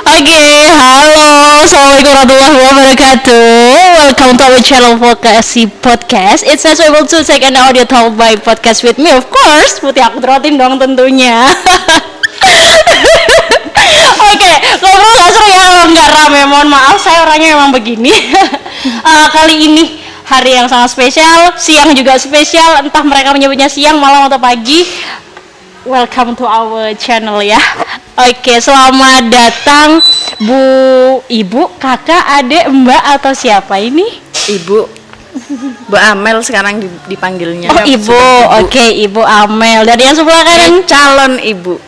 Oke, halo, assalamualaikum warahmatullahi wabarakatuh. Welcome to our channel Vokasi Podcast. It's able to take an audio talk by podcast with me, of course. Putih aku terotin dong tentunya. Oke, ngobrol gak seru ya kalau nggak rame. Mohon maaf, saya orangnya memang begini. uh, kali ini hari yang sangat spesial, siang juga spesial. Entah mereka menyebutnya siang, malam atau pagi. Welcome to our channel ya. Oke, selamat datang Bu, Ibu, Kakak, Adik, Mbak atau siapa ini? Ibu Bu Amel sekarang dipanggilnya. Oh, Ibu. Oke, Ibu Amel. Dari yang sebelah kanan calon ibu.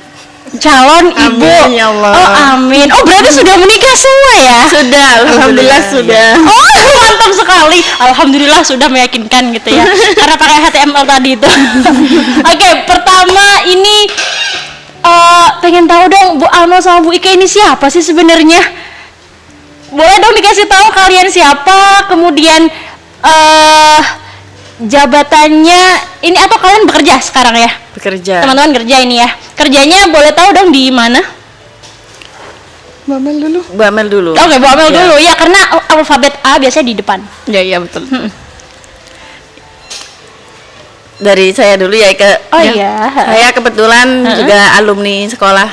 Calon Amin, ibu. ya Allah. Oh, amin. Oh, berarti sudah menikah semua ya? Sudah, alhamdulillah sudah. Oh, mantap sekali. Alhamdulillah sudah meyakinkan gitu ya. Karena pakai HTML tadi itu. Oke, pertama ini eh, pengen tahu dong Bu Amel sama Bu Ika ini siapa sih sebenarnya? Boleh dong dikasih tahu kalian siapa, kemudian eh jabatannya ini atau kalian bekerja sekarang ya? Bekerja. Teman-teman kerja ini ya. Kerjanya boleh tahu dong di mana? Bu Amel dulu. Bu Amel dulu. Oke, Bu Amel Ya. dulu ya karena alfabet A biasanya di depan. Ya, iya betul. Dari saya dulu ya ke Oh ya. iya. Saya kebetulan Heeh. juga alumni sekolah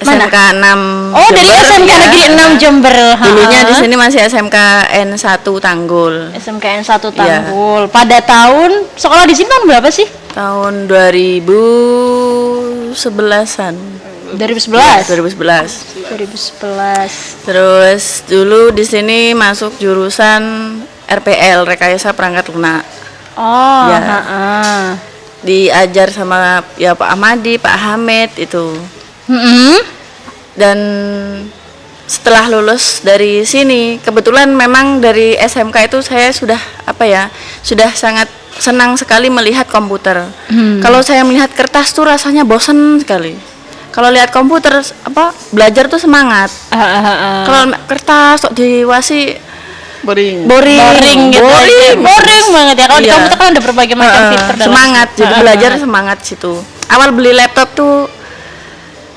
Mana? SMK 6 Oh, dari Jember, SMK ya. Negeri 6 Jember. ha. Dulunya di sini masih SMK N1 Tanggul. SMKN 1 Iya. Tanggul. Pada tahun sekolah di sini tahun berapa sih? Tahun 2011-an. 2011. 2011. 2011. Terus dulu di sini masuk jurusan RPL Rekayasa Perangkat Lunak. Oh, Ya. heeh. Diajar sama ya Pak Ahmadi, Pak Hamid itu. Mm-mm. Dan setelah lulus dari sini, kebetulan memang dari SMK itu saya sudah apa ya, sudah sangat senang sekali melihat komputer. Hmm. Kalau saya melihat kertas tuh rasanya bosen sekali. Kalau lihat komputer apa belajar tuh semangat. Ah, ah, ah. Kalau kertas kok diwasi boring. Boring, boring gitu boring, aja. boring. Banget ya. Kalau di Iya. komputer kan ada berbagai macam Heeh, fitur dalam semangat. jadi belajar semangat situ. Awal beli laptop tuh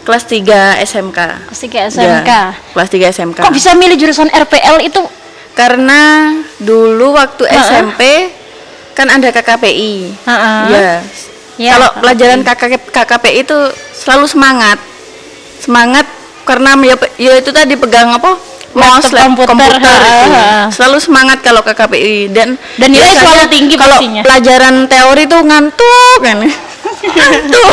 kelas 3 SMK pasti kayak SMK Ya, kelas 3 SMK kok bisa milih jurusan RPL itu? Karena dulu waktu Heeh. SMP kan ada KKPI Heeh. ya Ya, kalau KKPI. pelajaran KKP, KKPI itu selalu semangat. Semangat karena ya, ya itu tadi pegang apa mouse Laptop, lap- komputer, komputer itu. selalu semangat kalau KKPI dan Dan nilai selalu tinggi kalau pastinya. pelajaran teori itu ngantuk kan? Ngantuk.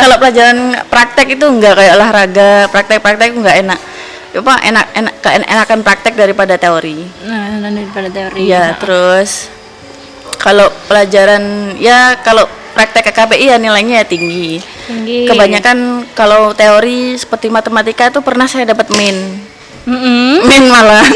Kalau pelajaran praktek itu enggak kayak olahraga praktek-praktek enggak enak. Apa enak enak enakan praktek daripada teori. Nah daripada teori. Iya, terus kalau pelajaran ya kalau praktek KKPI ya nilainya ya tinggi. tinggi. Kebanyakan kalau teori seperti matematika itu pernah saya dapat min. Mm-mm. Min malah.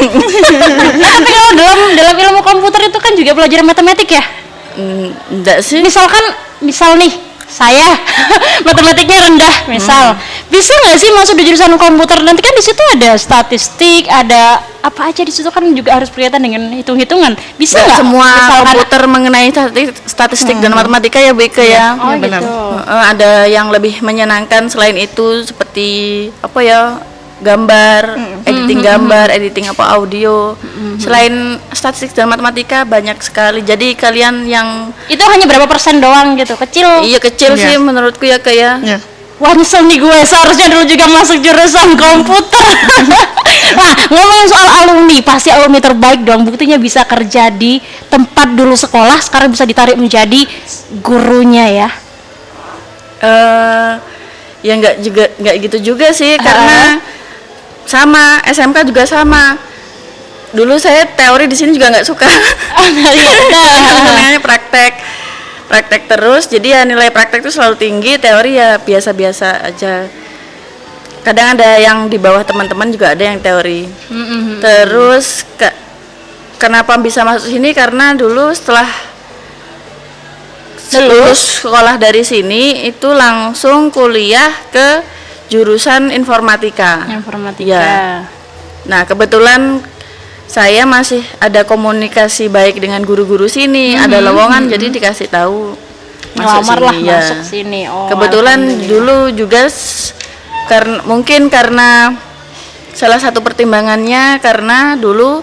Nah, tapi kalau dalam dalam ilmu komputer itu kan juga pelajaran matematik ya Hmm, Enggak sih. misalkan misal nih saya matematiknya rendah misal bisa nggak sih masuk di jurusan komputer nanti kan di situ ada statistik ada apa aja di situ kan juga harus berkaitan dengan hitung-hitungan bisa Nggak semua misalkan komputer mengenai stati- statistik dan matematika ya Bu Ika ya. oh Iya, benar. gitu ada yang lebih menyenangkan selain itu seperti apa ya gambar, editing gambar, editing apa audio. Selain statistik dan matematika banyak sekali. Jadi kalian yang itu hanya berapa persen doang gitu kecil iya kecil Iya. sih menurutku ya kayak ya Wah nyesel nih gue seharusnya dulu juga masuk jurusan komputer. nah ngomongin soal alumni pasti alumni terbaik dong buktinya bisa kerja di tempat dulu sekolah sekarang bisa ditarik menjadi gurunya ya. eh ya nggak juga nggak gitu juga sih karena sama SMK juga sama. Dulu saya teori di sini juga nggak suka. Sebenarnya praktek. Praktek terus jadi ya nilai praktek itu selalu tinggi teori ya biasa-biasa aja. Kadang ada yang di bawah teman-teman juga ada yang teori. Terus ke- kenapa bisa masuk sini? Karena dulu setelah lulus. sekolah dari sini itu langsung kuliah ke jurusan informatika Informatika. Ya. Nah, kebetulan saya masih ada komunikasi baik dengan guru-guru sini, ada lowongan jadi dikasih tahu Ngelamar lah ya. masuk sini. Oh, Kebetulan dulu juga karena mungkin karena salah satu pertimbangannya karena dulu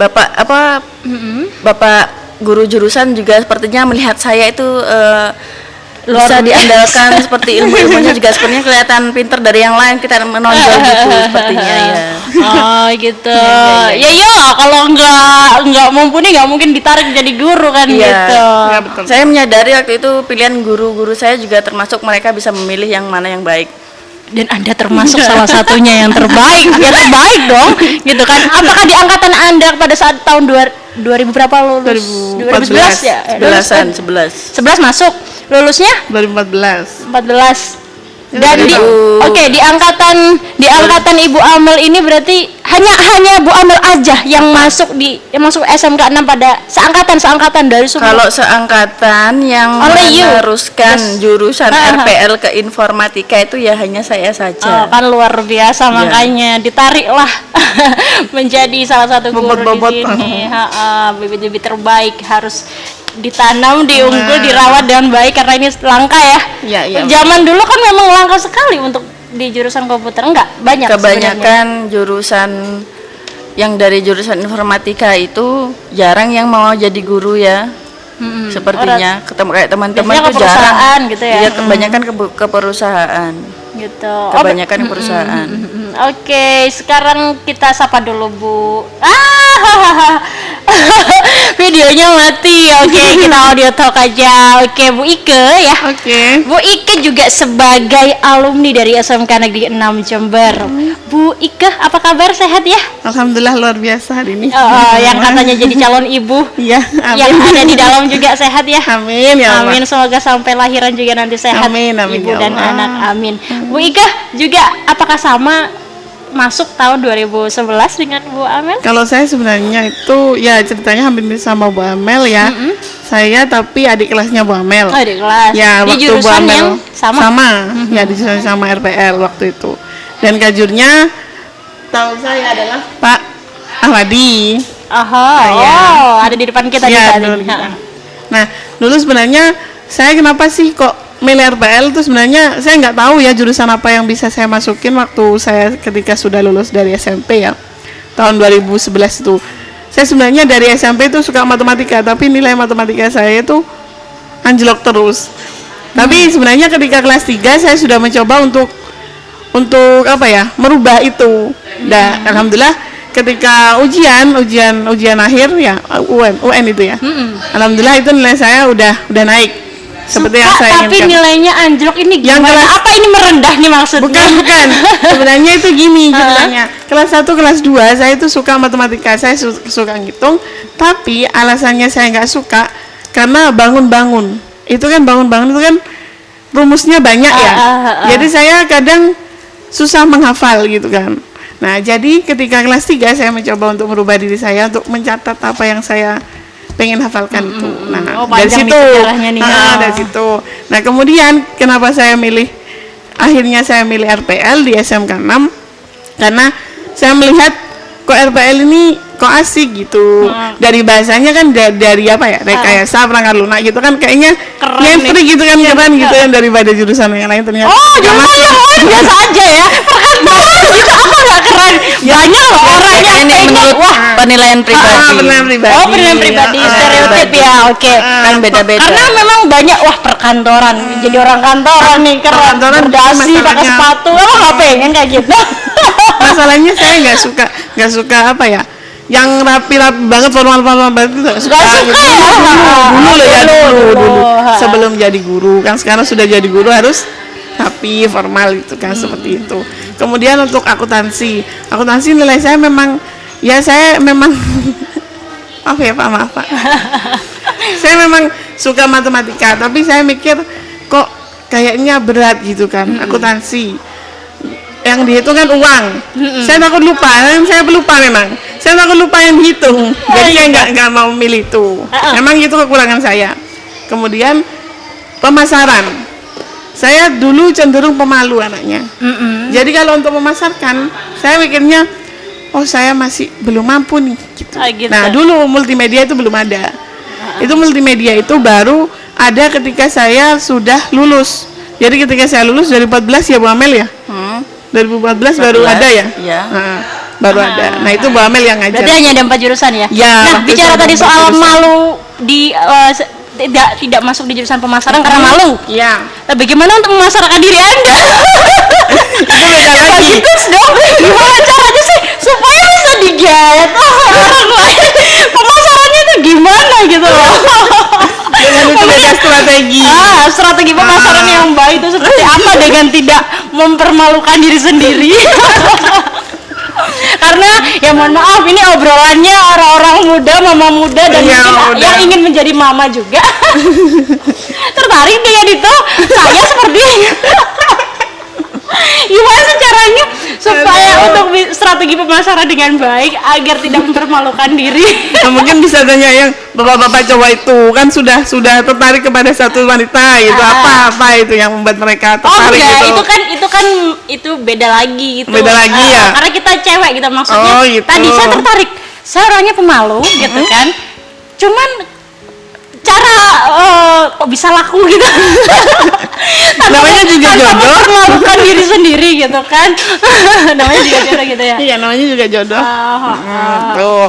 bapak apa Mm-mm. bapak guru jurusan juga sepertinya melihat saya itu eh, Luar bisa diandalkan seperti ilmu-ilmunya juga sepertinya kelihatan pinter dari yang lain kita menonjol gitu sepertinya ya Oh gitu. Iya, Ya ya kalau nggak nggak mumpuni nggak mungkin ditarik jadi guru kan Iya. gitu. Ya, betul. Saya menyadari waktu itu pilihan guru-guru saya juga termasuk mereka bisa memilih yang mana yang baik. Dan Anda termasuk salah satunya yang terbaik. Ya terbaik dong. Gitu kan. Apakah di angkatan Anda pada saat tahun dua, 2000 berapa lulus? 2011 ya? Eh, lulus, Sebelasan, eh, sebelas. 11 masuk. Lulusnya 2014 14 dan di oke di angkatan di angkatan Ibu Amel ini berarti hanya hanya Bu Amel aja yang masuk di yang masuk SMK 6 pada seangkatan seangkatan dari semua Kalau seangkatan yang Only meneruskan jurusan Ah, ah. RPL ke informatika itu ya hanya saya Oh, saja. kan luar biasa Iya. makanya ditariklah menjadi salah satu guru Bobot-bobot. di sini. Bibit-bibit terbaik harus ditanam, diunggul, dirawat dengan baik karena ini langka ya. Iya, iya. Zaman dulu kan memang langka sekali untuk di jurusan komputer. Enggak, banyak sebenarnya. Kebanyakan jurusan yang dari jurusan informatika itu jarang yang mau jadi guru ya. Mm-mm. Sepertinya ketemu kayak teman-teman tuh perusahaan jarang. gitu ya. Iya, kebanyakan ke, ke perusahaan. gitu. Kebanyakan ke perusahaan. Mm, Oke, sekarang kita sapa dulu Bu. Ah, videonya mati. Oke, kita audio talk aja. Oke, Bu Ike ya. Oke Bu Ike juga sebagai alumni dari SMK Negeri 6 Jember. Bu Ike, apa kabar? Sehat ya? Alhamdulillah luar biasa hari ini Oh, yang katanya jadi calon ibu. Iya Yang ada di dalam juga sehat ya? Amin ya Allah Amin, semoga sampai lahiran juga nanti sehat Amin, amin, ibu ya dan anak. Amin. Bu Ika juga apakah sama masuk tahun 2011 dengan Bu Amel? Kalau saya sebenarnya itu ya ceritanya hampir mirip sama Bu Amel ya. Saya tapi adik kelasnya Bu Amel. Oh, di kelas. Ya, di waktu Bu Amel yang sama. Ya, di jurusan sama RPL waktu itu. Dan kajurnya tahu saya adalah Pak Ahmadi. Aha, ya. oh, ada di depan kita Iya, di. Nah, dulu sebenarnya saya kenapa sih kok milih RPL itu sebenarnya saya nggak tahu ya jurusan apa yang bisa saya masukin waktu saya ketika sudah lulus dari SMP ya tahun 2011 itu. Saya sebenarnya dari SMP itu suka matematika, tapi nilai matematika saya itu anjlok terus. Tapi sebenarnya ketika kelas 3 saya sudah mencoba untuk untuk apa ya merubah itu. Dan alhamdulillah ketika ujian ujian ujian akhir ya UN UN itu ya. Alhamdulillah itu nilai saya udah udah naik seperti yang Suka, saya tapi inginkan. nilainya anjlok ini Yang gimana? kelas- Apa ini merendah nih maksudnya? Bukan, bukan. Sebenarnya itu gini ceritanya. Kelas 1, kelas 2 saya itu suka matematika, saya su- suka ngitung, tapi alasannya saya nggak suka karena bangun-bangun. Itu kan bangun-bangun itu kan rumusnya banyak ya. Ah, ah. Jadi saya kadang susah menghafal gitu kan. Nah, jadi ketika kelas 3 saya mencoba untuk merubah diri saya untuk mencatat apa yang saya pengen hafalkan itu. Nah, Oh, dari situ. nih. Ah, Oh. dari situ. Nah, kemudian kenapa saya milih akhirnya saya milih RPL di SMK 6 karena saya melihat kok RPL ini kok asik gitu. Hmm. Dari bahasanya kan da- dari apa ya? Rekayasa perangkat lunak gitu kan kayaknya Keren gitu kan keren gitu kan daripada jurusan yang lain ternyata. Oh, jangan masuk- yang lain biasa aja ya. Perkantoran gitu apa nggak keren? Banyak loh orang yang ini kayaknya, menurut wah. Penilaian pribadi. Ah, penilaian pribadi. Oh, penilaian pribadi, Ah, stereotip ya, oke. Kan beda-beda. Karena memang banyak wah perkantoran, jadi orang kantoran nih keren, Perkantoran berdasi pakai sepatu, emang nggak pengen kayak gitu? Masalahnya saya nggak suka nggak suka apa ya? Yang rapi-rapi banget formal-formal banget itu suka. Suka gitu. ya? Dulu loh ya Dulu, dulu, dulu. dulu. Sebelum jadi guru kan sekarang sudah jadi guru harus rapi formal gitu kan seperti itu. Kemudian untuk akuntansi, akuntansi nilai saya memang ya saya memang maaf ya pak maaf pak. saya memang suka matematika tapi saya mikir kok kayaknya berat gitu kan akuntansi? Yang dihitung kan uang saya takut lupa saya pelupa memang. Saya takut lupa yang dihitung. Jadi saya nggak nggak mau milih itu. Ah. memang itu kekurangan saya. Kemudian pemasaran. Saya dulu cenderung pemalu anaknya. Mm-mm. jadi kalau untuk memasarkan saya mikirnya oh saya masih belum mampu nih gitu. Ah, gitu. nah dulu multimedia itu belum ada itu multimedia itu baru ada ketika saya sudah lulus jadi ketika saya lulus dari 14 ya Bu Amel ya Hmm. 2014 baru 14, ada ya? iya. Nah, baru ada. Nah, itu Bu Amel yang ngajar. Berarti hanya ada empat jurusan ya? Ya, Nah, bicara tadi soal jurusan. malu di se- tidak tidak masuk di jurusan pemasaran karena malu. Iya. Nah, bagaimana untuk memasarkan diri Anda? Itu beda lagi. Tips dong. Gimana caranya supaya bisa digayat orang lain? Pemasarannya itu gimana gitu loh? Dengan itu beda strategi. Ah, strategi pemasaran Ah. yang baik itu seperti apa dengan tidak mempermalukan diri sendiri? Karena ya mohon maaf ini obrolannya orang-orang muda, mama muda dan Iya, mungkin muda. yang ingin menjadi mama juga. Tertarik dengan itu? Saya seperti Gimana sih caranya supaya Aduh. untuk strategi pemasaran dengan baik agar tidak mempermalukan diri? Nah, mungkin bisa tanya yang bapak-bapak cowok itu kan sudah sudah tertarik kepada satu wanita itu Ah. apa apa itu yang membuat mereka Oh tertarik enggak, gitu. itu kan itu kan itu beda lagi gitu. Beda lagi Eh, ya? Karena kita cewek gitu maksudnya. Oh, gitu. Tadi saya tertarik. Saya orangnya pemalu gitu kan. Cuman cara eh, kok bisa laku gitu. Namanya juga jodoh. mempermalukan diri sendiri gitu kan. Namanya juga jodoh gitu ya. Iya namanya juga jodoh. Ah, ah, Hmm, tuh.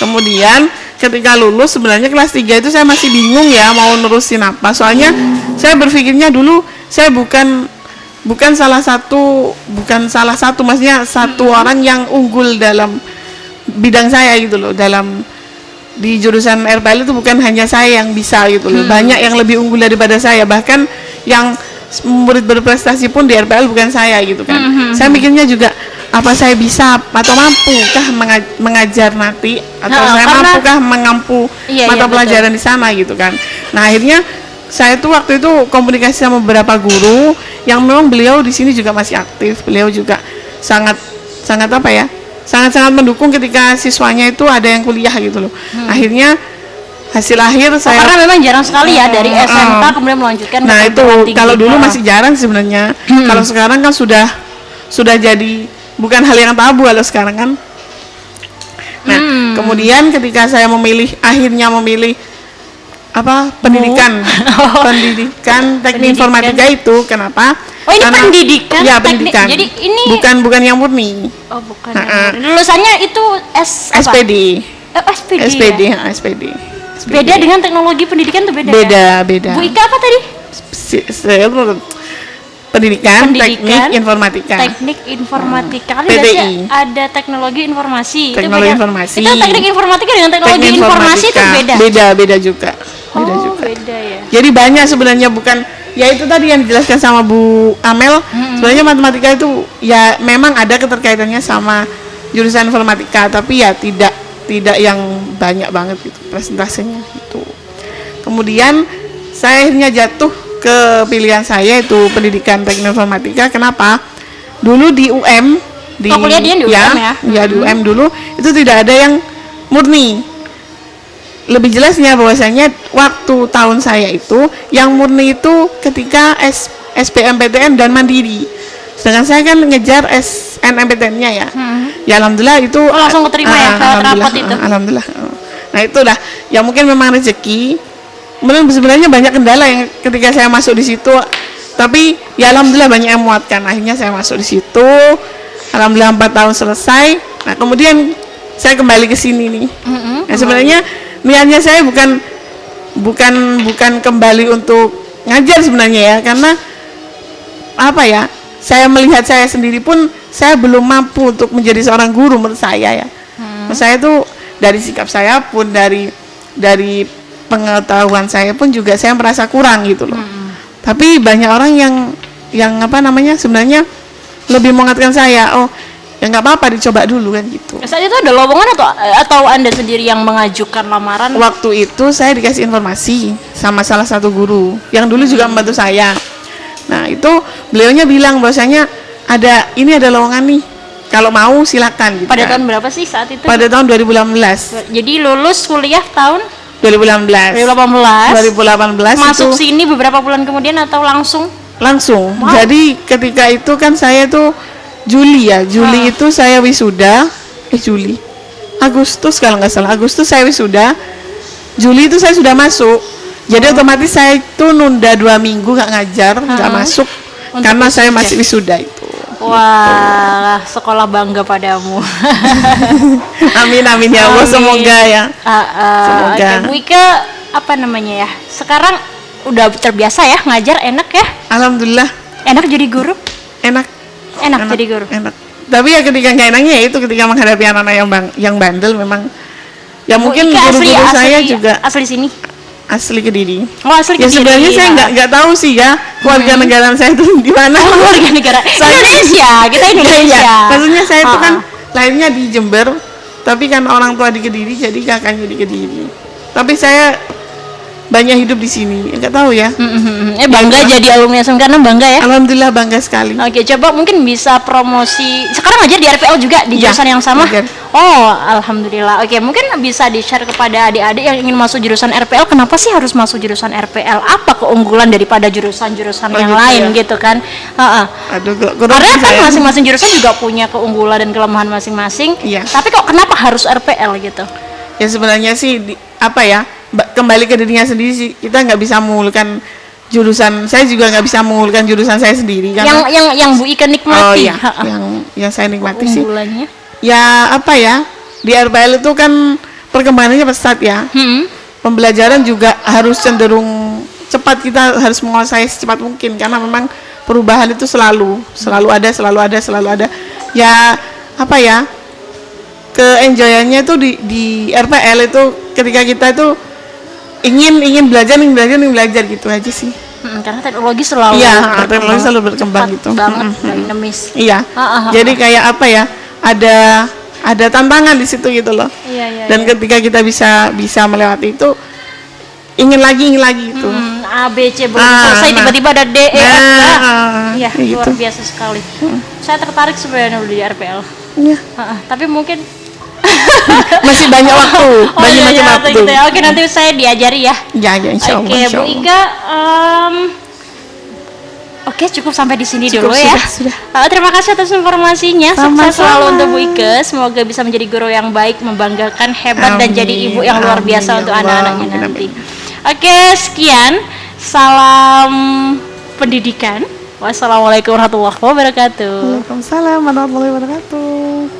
Kemudian ketika lulus sebenarnya kelas 3 itu saya masih bingung ya mau nerusin apa. Soalnya saya berpikirnya dulu saya bukan bukan salah satu bukan salah satu maksudnya satu orang yang unggul dalam bidang saya gitu loh dalam di jurusan RPL itu bukan hanya saya yang bisa gitu loh. Banyak yang lebih unggul daripada saya. Bahkan yang murid berprestasi pun di RPL bukan saya gitu kan. Saya mikirnya juga apa saya bisa atau mampukah menga- mengajar nanti? Atau Nah, saya karena- mampukah mengampu Iya, mata iya, betul. pelajaran di sana gitu kan. Nah akhirnya saya tuh waktu itu komunikasi sama beberapa guru yang memang beliau di sini juga masih aktif. Beliau juga sangat sangat apa ya sangat-sangat mendukung ketika siswanya itu ada yang kuliah gitu loh akhirnya hasil akhir Oh, saya karena memang jarang sekali ya dari Hmm, SMK hmm. kemudian melanjutkan ke Nah itu kalau dulu masih jarang sebenarnya. Hmm. Kalau sekarang kan sudah sudah jadi bukan hal yang tabu kalau sekarang kan. Nah Hmm. kemudian ketika saya memilih akhirnya memilih apa pendidikan pendidikan teknik Pendidikan. informatika itu kenapa? Oh, ini pendidikan, Ya teknik. pendidikan. Jadi ini- bukan bukan yang murni. Oh, bukan. Ah. yang- Lulusannya itu S apa? SPD. Eh, SPD. SPD, ya? ha, SPD. Beda dengan teknologi pendidikan tuh beda. ya? Beda, beda. Bu Ika apa tadi? Pendidikan, Pendidikan, teknik informatika. Teknik informatika. Kan PTI. ada teknologi informasi. Itu Teknologi beda. informasi. Itu teknik informatika dengan teknologi Teknik informasi itu beda. Beda, beda juga. Beda oh, juga. beda ya. Jadi banyak sebenarnya bukan ya itu tadi yang dijelaskan sama Bu Amel. Sebenarnya matematika itu ya memang ada keterkaitannya sama jurusan informatika, tapi ya tidak tidak yang banyak banget gitu presentasenya gitu. Kemudian saya akhirnya jatuh ke pilihan saya itu pendidikan teknik informatika. Kenapa? Dulu di UM di Oh, kuliah dia di UM ya? Ya di UM dulu itu tidak ada yang murni lebih jelasnya bahwasanya waktu tahun saya itu yang murni itu ketika S, SBMPTN dan mandiri. Sedangkan saya kan ngejar SNMPTN-nya ya. Ya alhamdulillah itu Hmm. Oh, langsung keterima ya, ke alhamdulillah, itu? ah, alhamdulillah nah itu dah ya mungkin memang rezeki. Kemudian sebenarnya banyak kendala yang ketika saya masuk di situ. Tapi ya alhamdulillah banyak yang memuatkan akhirnya saya masuk di situ. Alhamdulillah empat tahun selesai. Nah kemudian saya kembali ke sini nih. Mm-mm. Nah, sebenarnya niatnya saya bukan bukan bukan kembali untuk ngajar sebenarnya ya karena apa ya saya melihat saya sendiri pun saya belum mampu untuk menjadi seorang guru menurut saya ya. Menurut saya tuh dari sikap saya pun dari dari pengetahuan saya pun juga saya merasa kurang gitu loh. Tapi banyak orang yang yang apa namanya sebenarnya lebih mengatakan saya oh ya nggak apa-apa dicoba dulu kan gitu Saat itu ada lowongan atau atau anda sendiri yang mengajukan lamaran? waktu itu saya dikasih informasi sama salah satu guru yang dulu juga membantu saya. Nah itu beliaunya bilang bahwasanya ada ini ada lowongan nih kalau mau silakan. Gitu Pada kan. tahun berapa sih saat itu? pada tahun 2018 Jadi lulus kuliah tahun 2018 2018. 2018 Masuk itu sini beberapa bulan kemudian atau langsung? langsung. Wow. Jadi ketika itu kan saya tuh Juli ya Juli Ah. itu saya wisuda eh Juli Agustus kalau nggak salah Agustus saya wisuda Juli itu saya sudah masuk jadi otomatis saya itu nunda dua minggu nggak ngajar nggak Ah. masuk Untuk karena saya wisuda. masih wisuda itu Wah, sekolah bangga padamu. Amin amin ya Allah Amin. semoga ya. Ah, ah, Semoga. Oke, Bu Ika apa namanya ya? Sekarang udah terbiasa ya ngajar enak ya? Alhamdulillah Enak jadi guru? enak. Enak, jadi guru. Enak. Tapi ya ketika nggak enaknya ya itu ketika menghadapi anak-anak yang bang, yang bandel memang ya Bu mungkin guru-guru saya asli- juga asli sini. asli kediri. Oh, asli Ya Kediri. sebenarnya saya nggak nggak tahu sih ya keluarga negaraan saya itu di mana. Oh, warga negara Saya- Indonesia, kita Indonesia. Iya, maksudnya saya itu Ah, kan ah. lahirnya di Jember, tapi kan orang tua di Kediri, jadi kakaknya di Kediri. Tapi saya banyak hidup di sini, nggak tahu ya. Mm, mm, mm. Eh bangga jadi alumni SMK 6 bangga ya. Alhamdulillah bangga sekali. Oke, coba mungkin bisa promosi. Sekarang aja di RPL juga di Iya, jurusan yang sama. ngajar. Oh, alhamdulillah. Oke, mungkin bisa di-share kepada adik-adik yang ingin masuk jurusan RPL. Kenapa sih harus masuk jurusan RPL? Apa keunggulan daripada jurusan-jurusan Oh, yang gitu lain ya. gitu kan? Heeh. Aduh, kurang Karena kan masing-masing jurusan juga punya keunggulan dan kelemahan masing-masing. Iya. Tapi kok kenapa harus RPL gitu? Ya sebenarnya sih di- apa ya? Ba- Kembali ke dirinya sendiri sih. Kita nggak bisa mengunggulkan jurusan. Saya juga nggak bisa mengunggulkan jurusan saya sendiri Yang karena yang yang Bu Ika Oh nikmati. iya, Ha-ha. yang yang saya nikmati sih. Ya apa ya? Di RPL itu kan perkembangannya pesat ya. Hmm. pembelajaran juga harus cenderung cepat kita harus menguasai secepat mungkin karena memang perubahan itu selalu selalu ada selalu ada selalu ada ya apa ya keenjoyannya itu di di RPL itu ketika kita itu ingin ingin belajar ingin belajar ingin belajar gitu aja sih Mm, karena teknologi selalu Iya, teknologi selalu berkembang gitu. banget Mm-mm. dinamis iya Ah, ah, ah, jadi kayak apa ya ada ada tantangan di situ gitu loh Iya, iya, dan iya. ketika kita bisa bisa melewati itu ingin lagi ingin lagi gitu Hmm, A B C belum Ah, selesai nah. tiba-tiba ada D E F. Nah, Iya, kayak luar gitu. biasa sekali. Saya tertarik sebenarnya dulu di RPL. Iya. Tapi mungkin masih banyak waktu Oh banyak iya, macam iya, waktu gitu ya. Oke, nanti saya diajari ya. ya ya insya Allah, Oke, insya Bu. Ika em, Oke, cukup sampai di sini Cukup, dulu ya. sudah, sudah. Uh, terima kasih atas informasinya. Sukses selalu untuk Bu Ika. Semoga bisa menjadi guru yang baik, membanggakan, hebat dan Amin. jadi ibu yang luar Amin, biasa ya untuk anak-anaknya Amin, nanti. amin. Oke, sekian. Salam pendidikan. Wassalamualaikum warahmatullahi wabarakatuh. Waalaikumsalam warahmatullahi wabarakatuh